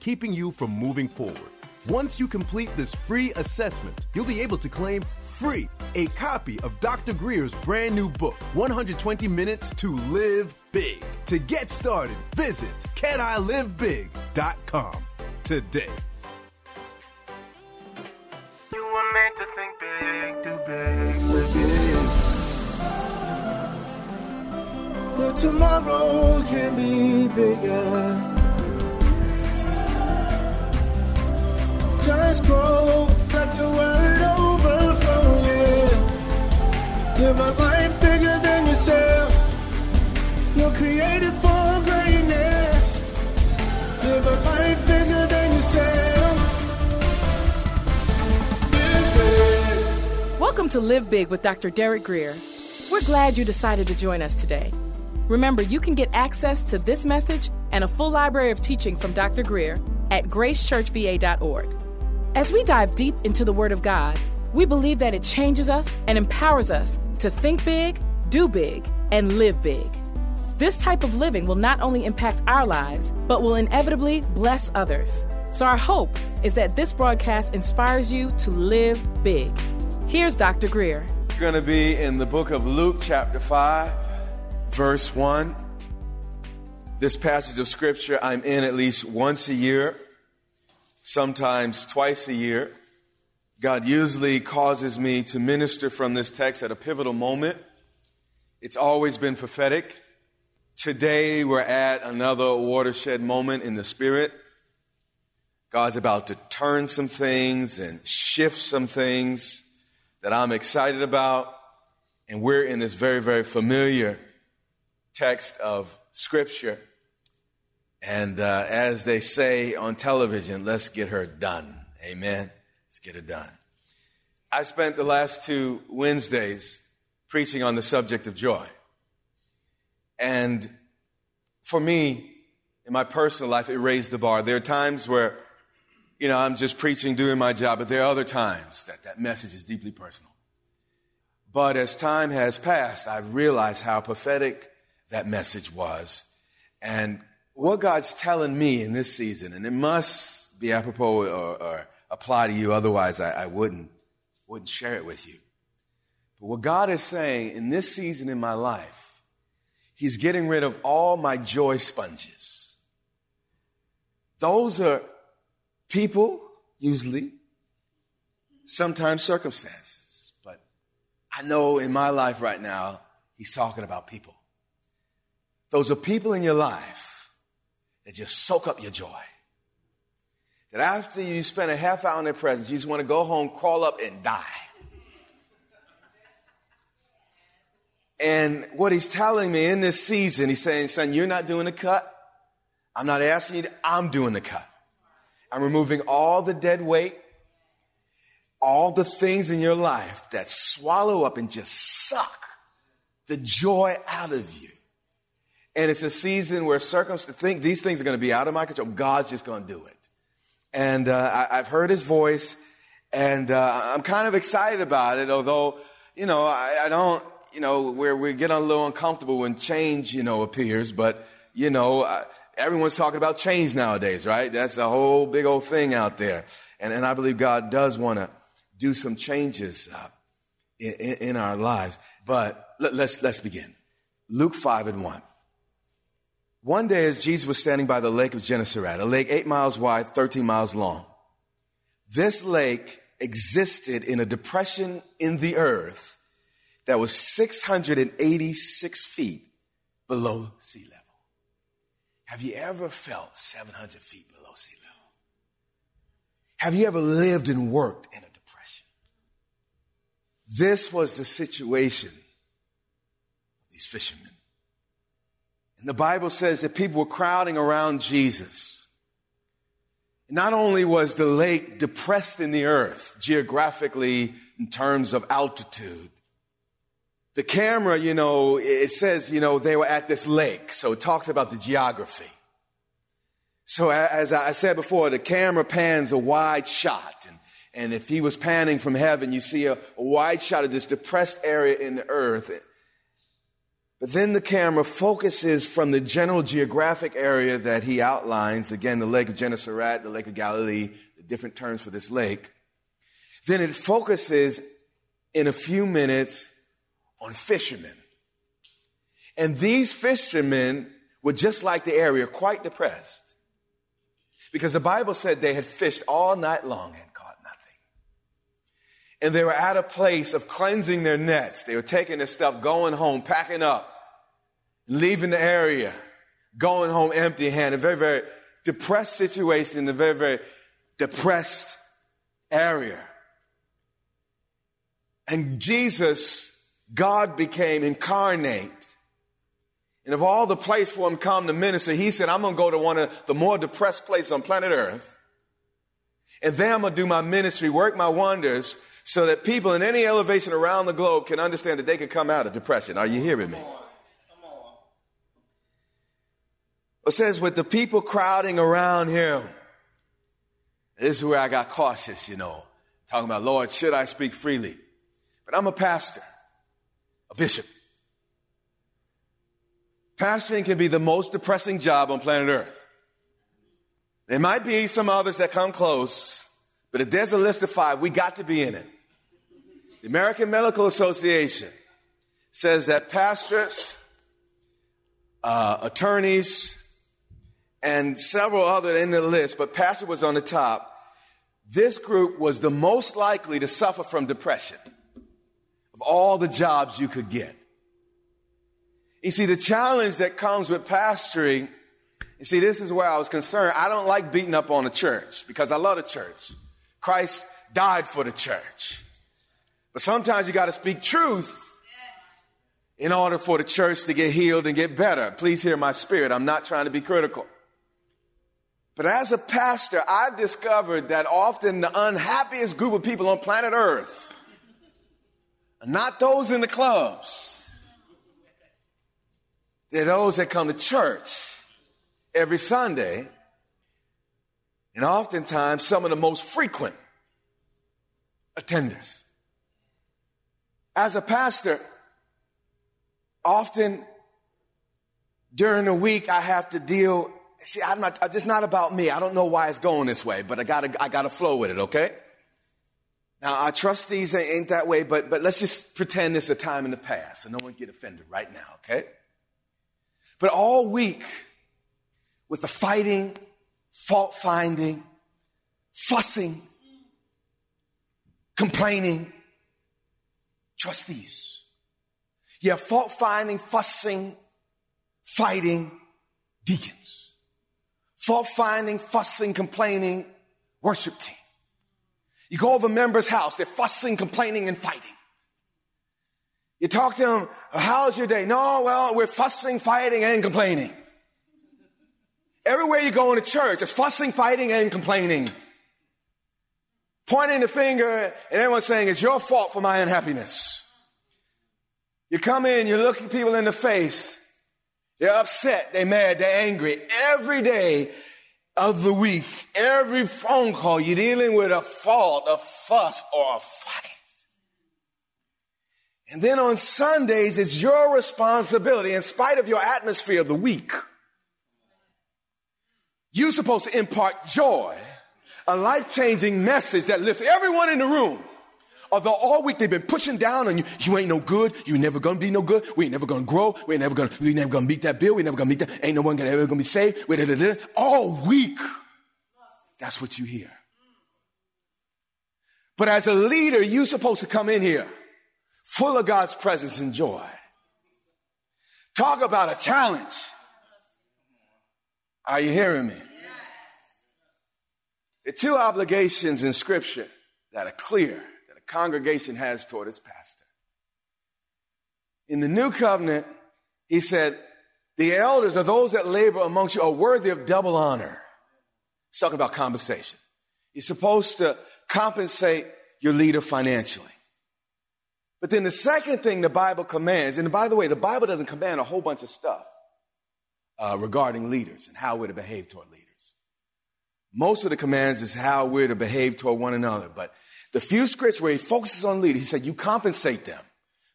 keeping you from moving forward. Once you complete this free assessment, you'll be able to claim free a copy of Dr. Grier's brand new book, 120 Minutes to Live Big. To get started, visit canilivebig.com today. You were meant to think big, too big, too big. Your tomorrow can be bigger. Just grow, let the word overflow. Live a life bigger than yourself. You're created for greatness. Live a life bigger than yourself. Welcome to Live Big with Dr. Derek Grier. We're glad you decided to join us today. Remember, you can get access to this message and a full library of teaching from Dr. Grier at gracechurchva.org. As we dive deep into the Word of God, we believe that it changes us and empowers us to think big, do big, and live big. This type of living will not only impact our lives, but will inevitably bless others. So, our hope is that this broadcast inspires you to live big. Here's Dr. Grier. We're going to be in the book of Luke, chapter 5, verse 1. This passage of scripture I'm in at least once a year, sometimes twice a year. God usually causes me to minister from this text at a pivotal moment. It's always been prophetic. Today, we're at another watershed moment in the Spirit. God's about to turn some things and shift some things that I'm excited about. And we're in this very, very familiar text of Scripture. And uh, as they say on television, let's get her done. Amen. Let's get it done. I spent the last two Wednesdays preaching on the subject of joy. And for me, in my personal life, it raised the bar. There are times where you know, I'm just preaching, doing my job, but there are other times that that message is deeply personal. But as time has passed, I've realized how prophetic that message was. And what God's telling me in this season, and it must be apropos or, or apply to you, otherwise I, I wouldn't, wouldn't share it with you. But what God is saying in this season in my life, He's getting rid of all my joy sponges. Those are people, usually, sometimes circumstances. But I know in my life right now, he's talking about people. Those are people in your life that just soak up your joy. That after you spend a half hour in their presence, you just want to go home, crawl up, and die. And what he's telling me in this season, he's saying, son, you're not doing the cut. I'm not asking you, to, I'm doing the cut. I'm removing all the dead weight, all the things in your life that swallow up and just suck the joy out of you. And it's a season where circumstances think these things are going to be out of my control. God's just going to do it. And uh, I, have heard his voice, and uh, I'm kind of excited about it, although, you know, I, I don't, you know, we get a little uncomfortable when change, you know, appears, but, you know, I, everyone's talking about change nowadays, right? That's a whole big old thing out there. And, and I believe God does want to do some changes uh, in, in, our lives. But let, let's, let's begin. Luke 5 and 1. One day, as Jesus was standing by the lake of Gennesaret, a lake eight miles wide, 13 miles long, this lake existed in a depression in the earth that was 686 feet below sea level. Have you ever felt 700 feet below sea level? Have you ever lived and worked in a depression? This was the situation of these fishermen. And the Bible says that people were crowding around Jesus. Not only was the lake depressed in the earth, geographically in terms of altitude, the camera, you know, it says, you know, they were at this lake. So it talks about the geography. So as I said before, the camera pans a wide shot. And, and if he was panning from heaven, you see a, a wide shot of this depressed area in the earth. But then the camera focuses from the general geographic area that he outlines, again, the Lake of Gennesaret, the Lake of Galilee, the different terms for this lake. Then it focuses in a few minutes on fishermen. And these fishermen were just like the area, quite depressed. Because the Bible said they had fished all night long and. And they were at a place of cleansing their nets. They were taking their stuff, going home, packing up, leaving the area, going home empty handed. Very, very depressed situation in a very, very depressed area. And Jesus, God became incarnate. And of all the place for him come to minister, he said, I'm going to go to one of the more depressed places on planet earth. And there I'm going to do my ministry, work my wonders, so that people in any elevation around the globe can understand that they can come out of depression. Are you hearing me? It says, with the people crowding around him. This is where I got cautious, you know, talking about, Lord, should I speak freely? But I'm a pastor, a bishop. Pastoring can be the most depressing job on planet Earth. There might be some others that come close, but if there's a list of five, we got to be in it. The American Medical Association says that pastors, uh, attorneys, and several other in the list, but pastor was on the top. This group was the most likely to suffer from depression of all the jobs you could get. You see, the challenge that comes with pastoring, you see, this is where I was concerned. I don't like beating up on the church because I love the church. Christ died for the church. But sometimes you got to speak truth in order for the church to get healed and get better. Please hear my spirit. I'm not trying to be critical. But as a pastor, I've discovered that often the unhappiest group of people on planet Earth are not those in the clubs. They're those that come to church every Sunday, and oftentimes some of the most frequent attenders. As a pastor, often during the week I have to deal see, I'm not, it's not about me. I don't know why it's going this way, but I gotta, I gotta flow with it, okay? Now, our trustees ain't that way, but, but let's just pretend is a time in the past so no one get offended right now, okay? But all week, with the fighting, fault finding, fussing, complaining, trustees. You have fault finding, fussing, fighting, deacons fault finding, fussing, complaining worship team. You go over a member's house, they're fussing, complaining, and fighting. You talk to them, how's your day? No, well, we're fussing, fighting, and complaining. Everywhere you go in the church, it's fussing, fighting, and complaining. Pointing the finger, and everyone's saying, it's your fault for my unhappiness. You come in, you look people in the face, they're upset, they're mad, they're angry. Every day of the week, every phone call, you're dealing with a fault, a fuss, or a fight. And then on Sundays, it's your responsibility, in spite of your atmosphere of the week, you're supposed to impart joy, a life changing message that lifts everyone in the room Although all week they've been pushing down on you, you ain't no good, you never gonna be no good, we ain't never gonna grow, we ain't never gonna, we never gonna meet that bill, we never gonna meet that, ain't no one gonna ever gonna be saved, all week. That's what you hear. But as a leader, you're supposed to come in here full of God's presence and joy. Talk about a challenge. Are you hearing me? The two obligations in Scripture that are clear that a congregation has toward its pastor. In the new covenant, he said, The elders are those that labor amongst you are worthy of double honor. He's talking about compensation. You're supposed to compensate your leader financially. But then the second thing the Bible commands, and by the way, the Bible doesn't command a whole bunch of stuff uh, regarding leaders and how we're to behave toward leaders. Most of the commands is how we're to behave toward one another. But the few scripts where he focuses on leaders, he said, you compensate them.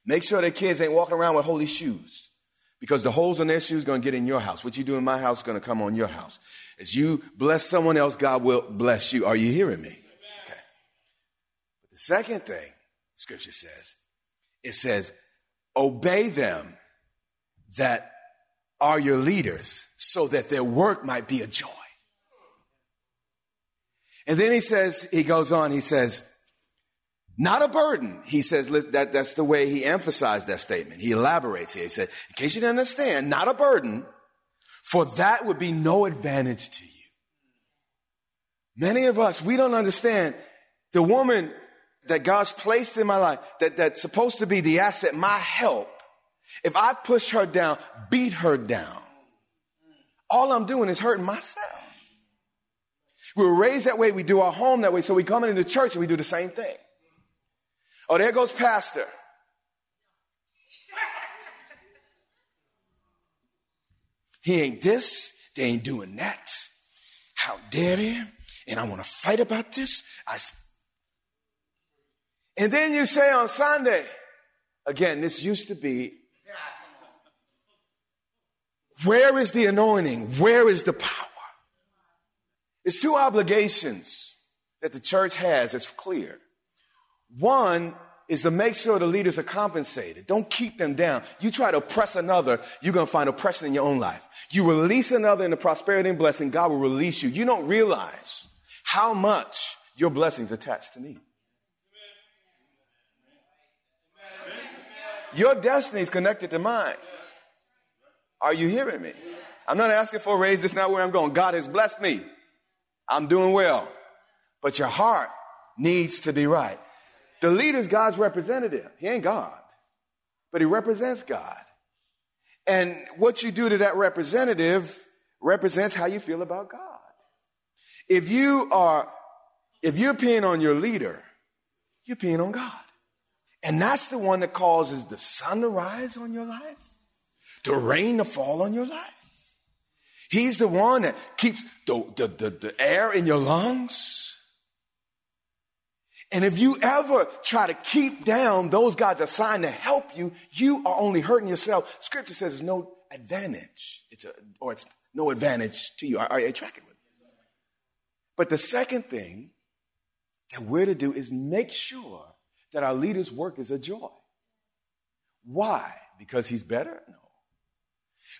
Make sure their kids ain't walking around with holy shoes. Because the holes in their shoes going to get in your house. What you do in my house is going to come on your house. As you bless someone else, God will bless you. Are you hearing me? Okay. But the second thing, scripture says, it says, obey them that are your leaders so that their work might be a joy. And then he says, he goes on, he says, not a burden. He says that that's the way he emphasized that statement. He elaborates here. He said, in case you didn't understand, not a burden, for that would be no advantage to you. Many of us, we don't understand the woman that God's placed in my life, that, that's supposed to be the asset, my help. If I push her down, beat her down, all I'm doing is hurting myself. We were raised that way. We do our home that way. So we come into church and we do the same thing. Oh, there goes pastor. He ain't this. They ain't doing that. How dare he? And I want to fight about this. I, and then you say on Sunday, again, this used to be, where is the anointing? Where is the power? There's two obligations that the church has that's clear. One is to make sure the leaders are compensated. Don't keep them down. You try to oppress another, you're going to find oppression in your own life. You release another in the prosperity and blessing, God will release you. You don't realize how much your blessings attached to me. Your destiny is connected to mine. Are you hearing me? I'm not asking for a raise. That's not where I'm going. God has blessed me. I'm doing well. But your heart needs to be right. The leader is God's representative. He ain't God, but he represents God. And what you do to that representative represents how you feel about God. If you are, if you're peeing on your leader, you're peeing on God. And that's the one that causes the sun to rise on your life, the rain to fall on your life. He's the one that keeps the, the, the, the air in your lungs. And if you ever try to keep down those God's assigned to help you, you are only hurting yourself. Scripture says there's no advantage. It's a, or it's no advantage to you. Are, are you tracking with me? But the second thing that we're to do is make sure that our leader's work is a joy. Why? Because he's better? No.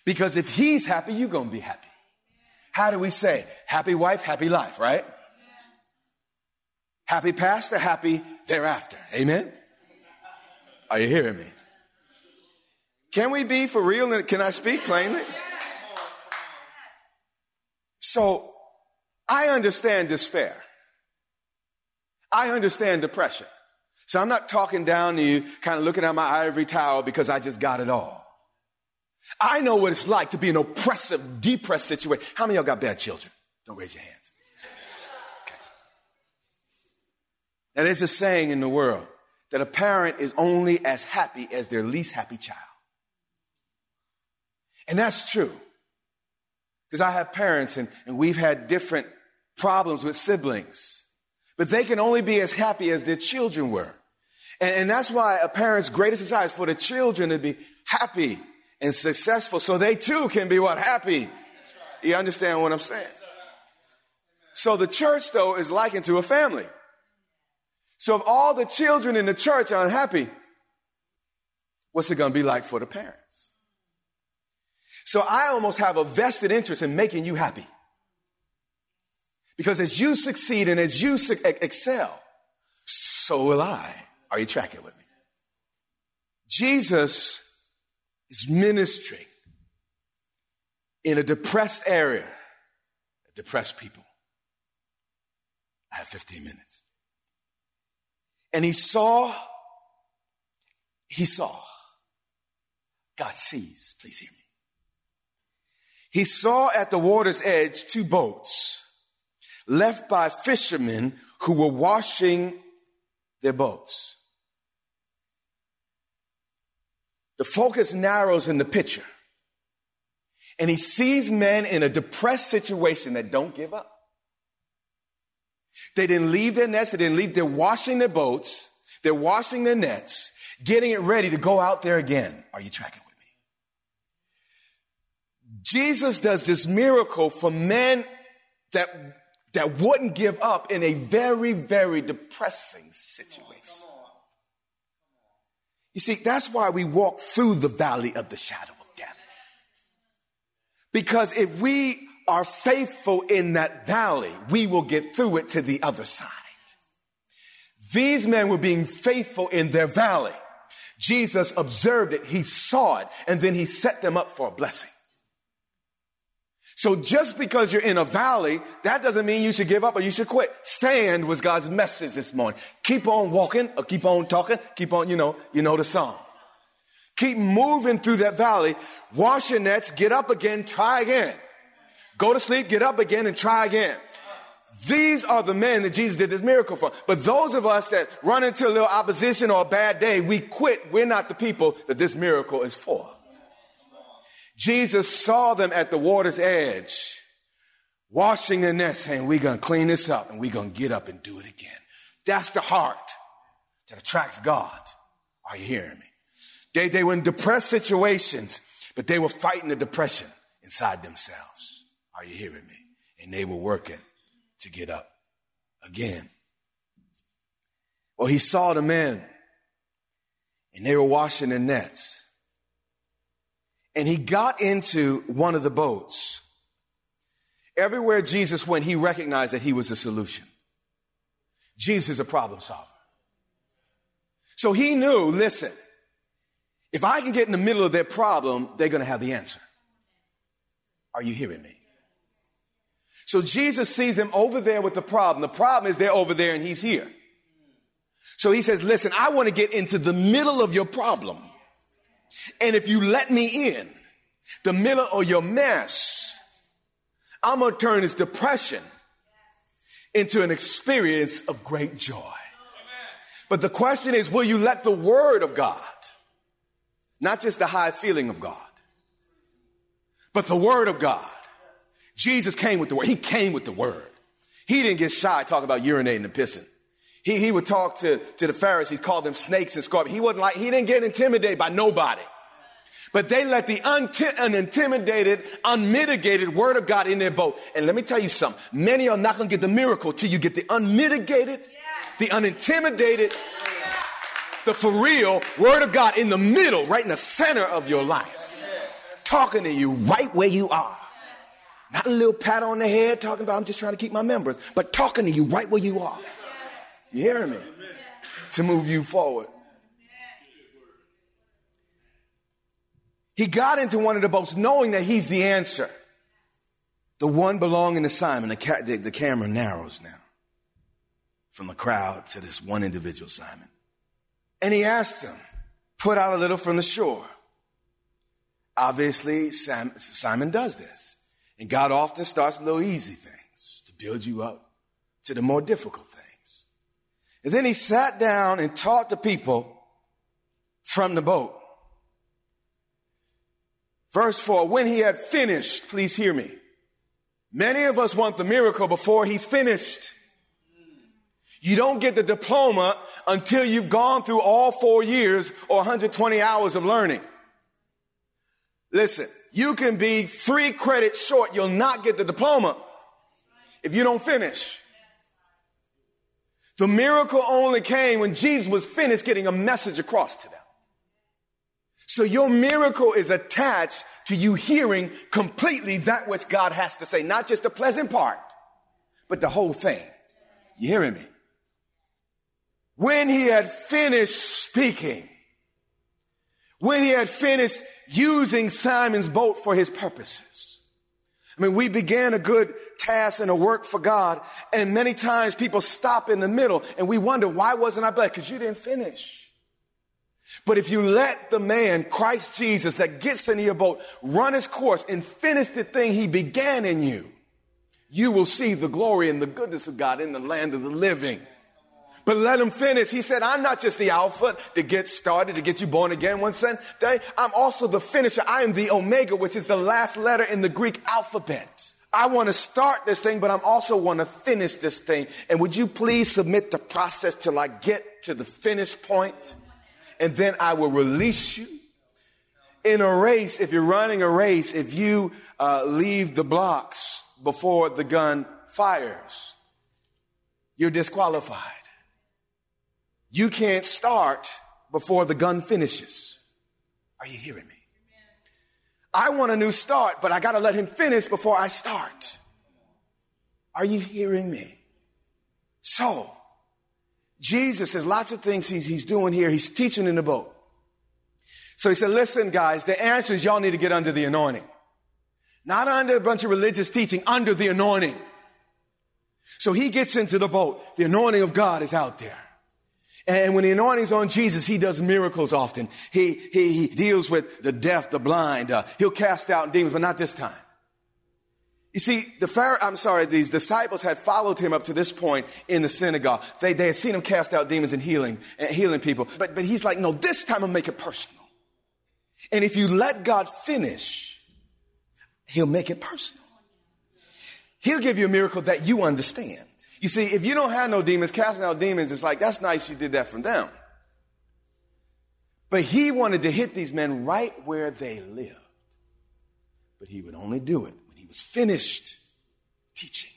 Because if he's happy, you're going to be happy. How do we say? Happy wife, happy life, right? Happy pastor, happy thereafter. Amen? Are you hearing me? Can we be for real? And can I speak plainly? So I understand despair. I understand depression. So I'm not talking down to you, kind of looking at my ivory tower because I just got it all. I know what it's like to be an oppressive, depressed situation. How many of y'all got bad children? Don't raise your hands. Okay. Now, there's a saying in the world that a parent is only as happy as their least happy child. And that's true. Because I have parents and, and we've had different problems with siblings, but they can only be as happy as their children were. And, and that's why a parent's greatest desire is for the children to be happy and successful so they too can be what? Happy. You understand what I'm saying? So the church, though, is likened to a family. So if all the children in the church are unhappy, what's it going to be like for the parents? So I almost have a vested interest in making you happy. Because as you succeed and as you su- excel, so will I. Are you tracking with me? Jesus is ministering in a depressed area, depressed people. I have 15 minutes. And he saw, he saw, God sees, please hear me. He saw at the water's edge two boats left by fishermen who were washing their boats. The focus narrows in the picture. And he sees men in a depressed situation that don't give up. They didn't leave their nets. They didn't leave. They're washing their boats. They're washing their nets, getting it ready to go out there again. Are you tracking with me? Jesus does this miracle for men that, that wouldn't give up in a very, very depressing situation. You see, that's why we walk through the valley of the shadow of death. Because if we are faithful in that valley, we will get through it to the other side. These men were being faithful in their valley. Jesus observed it, he saw it, and then he set them up for a blessing. So just because you're in a valley, that doesn't mean you should give up or you should quit. Stand was God's message this morning. Keep on walking or keep on talking, keep on, you know, you know the song. Keep moving through that valley. Wash your nets, get up again, try again. Go to sleep, get up again, and try again. These are the men that Jesus did this miracle for. But those of us that run into a little opposition or a bad day, we quit. We're not the people that this miracle is for. Jesus saw them at the water's edge, washing their nets, saying, We're going to clean this up and we're going to get up and do it again. That's the heart that attracts God. Are you hearing me? They, they were in depressed situations, but they were fighting the depression inside themselves. Are you hearing me? And they were working to get up again. Well, he saw the men and they were washing their nets. And he got into one of the boats. Everywhere Jesus went, he recognized that he was a solution. Jesus is a problem solver. So he knew, listen, if I can get in the middle of their problem, they're going to have the answer. Are you hearing me? So Jesus sees them over there with the problem. The problem is they're over there and he's here. So he says, listen, I want to get into the middle of your problem. And if you let me in, the middle of your mess, I'm going to turn this depression into an experience of great joy. But the question is, will you let the word of God, not just the high feeling of God, but the word of God, Jesus came with the word. He came with the word. He didn't get shy talking about urinating and pissing. He, he would talk to, to the Pharisees, call them snakes and scorpions. He wasn't like, he didn't get intimidated by nobody. But they let the unintimidated, unmitigated word of God in their boat. And let me tell you something. Many are not going to get the miracle till you get the unmitigated, the unintimidated, the for real word of God in the middle, right in the center of your life. Talking to you right where you are. Not a little pat on the head talking about, I'm just trying to keep my members, but talking to you right where you are. You hearing me? To move you forward. He got into one of the boats knowing that he's the answer. The one belonging to Simon. The, ca- the, the camera narrows now from the crowd to this one individual, Simon. And he asked him, put out a little from the shore. Obviously, Sam, Simon does this. And God often starts little easy things to build you up to the more difficult things. And then he sat down and taught the people from the boat. Verse 4 When he had finished, please hear me. Many of us want the miracle before he's finished. You don't get the diploma until you've gone through all four years or 120 hours of learning. Listen, you can be three credits short. You'll not get the diploma if you don't finish. The miracle only came when Jesus was finished getting a message across to them. So your miracle is attached to you hearing completely that which God has to say, not just the pleasant part, but the whole thing. You hearing me? When he had finished speaking, when he had finished using Simon's boat for his purposes. I mean, we began a good task and a work for God, and many times people stop in the middle and we wonder, why wasn't I blessed? Because you didn't finish. But if you let the man, Christ Jesus, that gets in your boat, run his course and finish the thing he began in you, you will see the glory and the goodness of God in the land of the living. But let him finish. He said, I'm not just the Alpha to get started, to get you born again one Sunday. I'm also the finisher. I am the Omega, which is the last letter in the Greek alphabet. I want to start this thing, but I'm also want to finish this thing. And would you please submit the process till I get to the finish point? and then I will release you. In a race, if you're running a race, if you uh, leave the blocks before the gun fires, you're disqualified. You can't start before the gun finishes. Are you hearing me? I want a new start, but I got to let him finish before I start. Are you hearing me? So, Jesus, there's lots of things he's, he's doing here. He's teaching in the boat. So he said, listen, guys, the answer is y'all need to get under the anointing. Not under a bunch of religious teaching, under the anointing. So he gets into the boat. The anointing of God is out there. And when the anointing's on Jesus, he does miracles often. He, he, he deals with the deaf, the blind. Uh, he'll cast out demons, but not this time. You see, the Pharaoh, I'm sorry, these disciples had followed him up to this point in the synagogue. They, they had seen him cast out demons and healing, and healing people. But, but he's like, no, this time I'll make it personal. And if you let God finish, he'll make it personal. He'll give you a miracle that you understand. You see, if you don't have no demons, casting out demons, it's like, that's nice you did that from them. But he wanted to hit these men right where they lived. But he would only do it when he was finished teaching.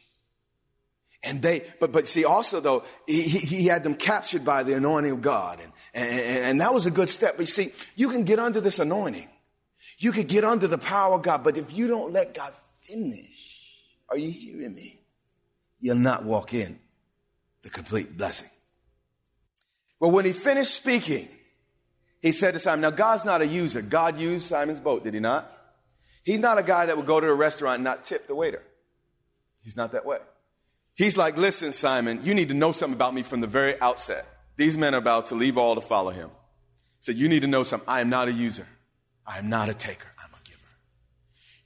And they, but, but see, also though, he, he had them captured by the anointing of God. And, and, and that was a good step. But you see, you can get under this anointing. You can get under the power of God. But if you don't let God finish, are you hearing me? You'll not walk in the complete blessing. But when he finished speaking, he said to Simon, now God's not a user. God used Simon's boat, did he not? He's not a guy that would go to a restaurant and not tip the waiter. He's not that way. He's like, listen, Simon, you need to know something about me from the very outset. These men are about to leave all to follow him. So you need to know something. I am not a user. I am not a taker. I'm a giver.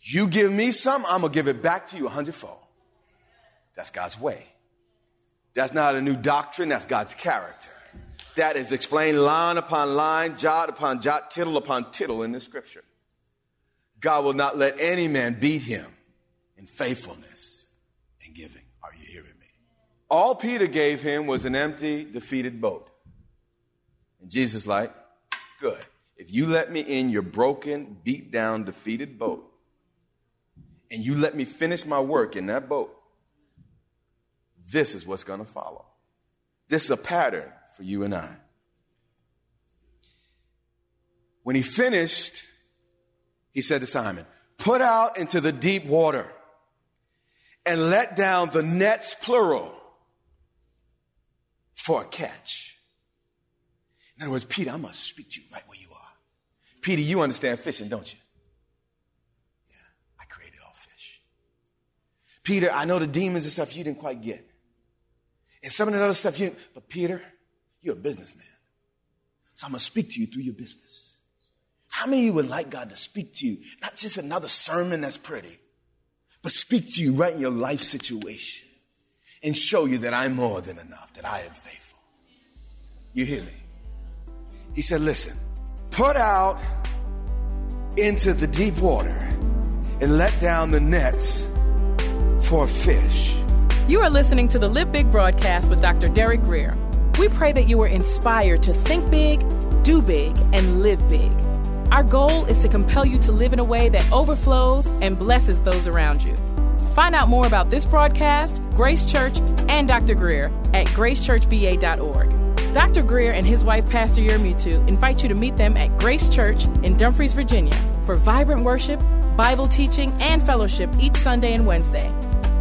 You give me some, I'm going to give it back to you a hundredfold. That's God's way. That's not a new doctrine. That's God's character. That is explained line upon line, jot upon jot, tittle upon tittle in the scripture. God will not let any man beat him in faithfulness and giving. Are you hearing me? All Peter gave him was an empty, defeated boat. And Jesus, like, good. If you let me in your broken, beat down, defeated boat, and you let me finish my work in that boat, this is what's going to follow. This is a pattern for you and I. When he finished, he said to Simon, Put out into the deep water and let down the nets, plural, for a catch. In other words, Peter, I'm going to speak to you right where you are. Peter, you understand fishing, don't you? Yeah, I created all fish. Peter, I know the demons and stuff you didn't quite get. And some of that other stuff you, but Peter, you're a businessman. So I'm going to speak to you through your business. How many of you would like God to speak to you? Not just another sermon that's pretty, but speak to you right in your life situation and show you that I'm more than enough, that I am faithful. You hear me? He said, Listen, put out into the deep water and let down the nets for fish. You are listening to the Live Big broadcast with Dr. Derek Grier. We pray that you were inspired to think big, do big, and live big. Our goal is to compel you to live in a way that overflows and blesses those around you. Find out more about this broadcast, Grace Church, and Dr. Grier at gracechurchva.org. Dr. Grier and his wife, Pastor Yermutu, invite you to meet them at Grace Church in Dumfries, Virginia, for vibrant worship, Bible teaching, and fellowship each Sunday and Wednesday.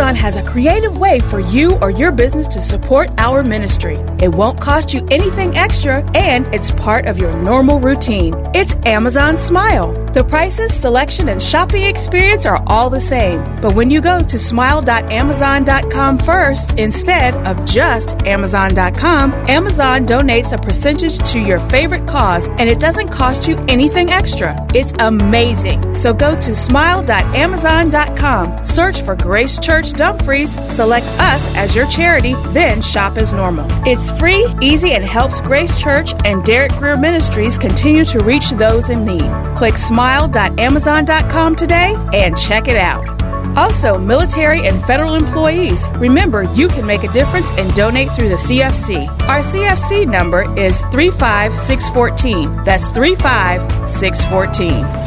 Amazon has a creative way for you or your business to support our ministry. It won't cost you anything extra and it's part of your normal routine. It's Amazon Smile. The prices, selection, and shopping experience are all the same. But when you go to smile.amazon.com first instead of just amazon.com, Amazon donates a percentage to your favorite cause and it doesn't cost you anything extra. It's amazing. So go to smile.amazon.com, search for Grace Church Dumfries, select us as your charity, then shop as normal. It's free, easy, and helps Grace Church and Derek Grier Ministries continue to reach those in need. Click smile.amazon.com today and check it out. Also, military and federal employees, remember you can make a difference and donate through the CFC. Our CFC number is 35614. That's 35614.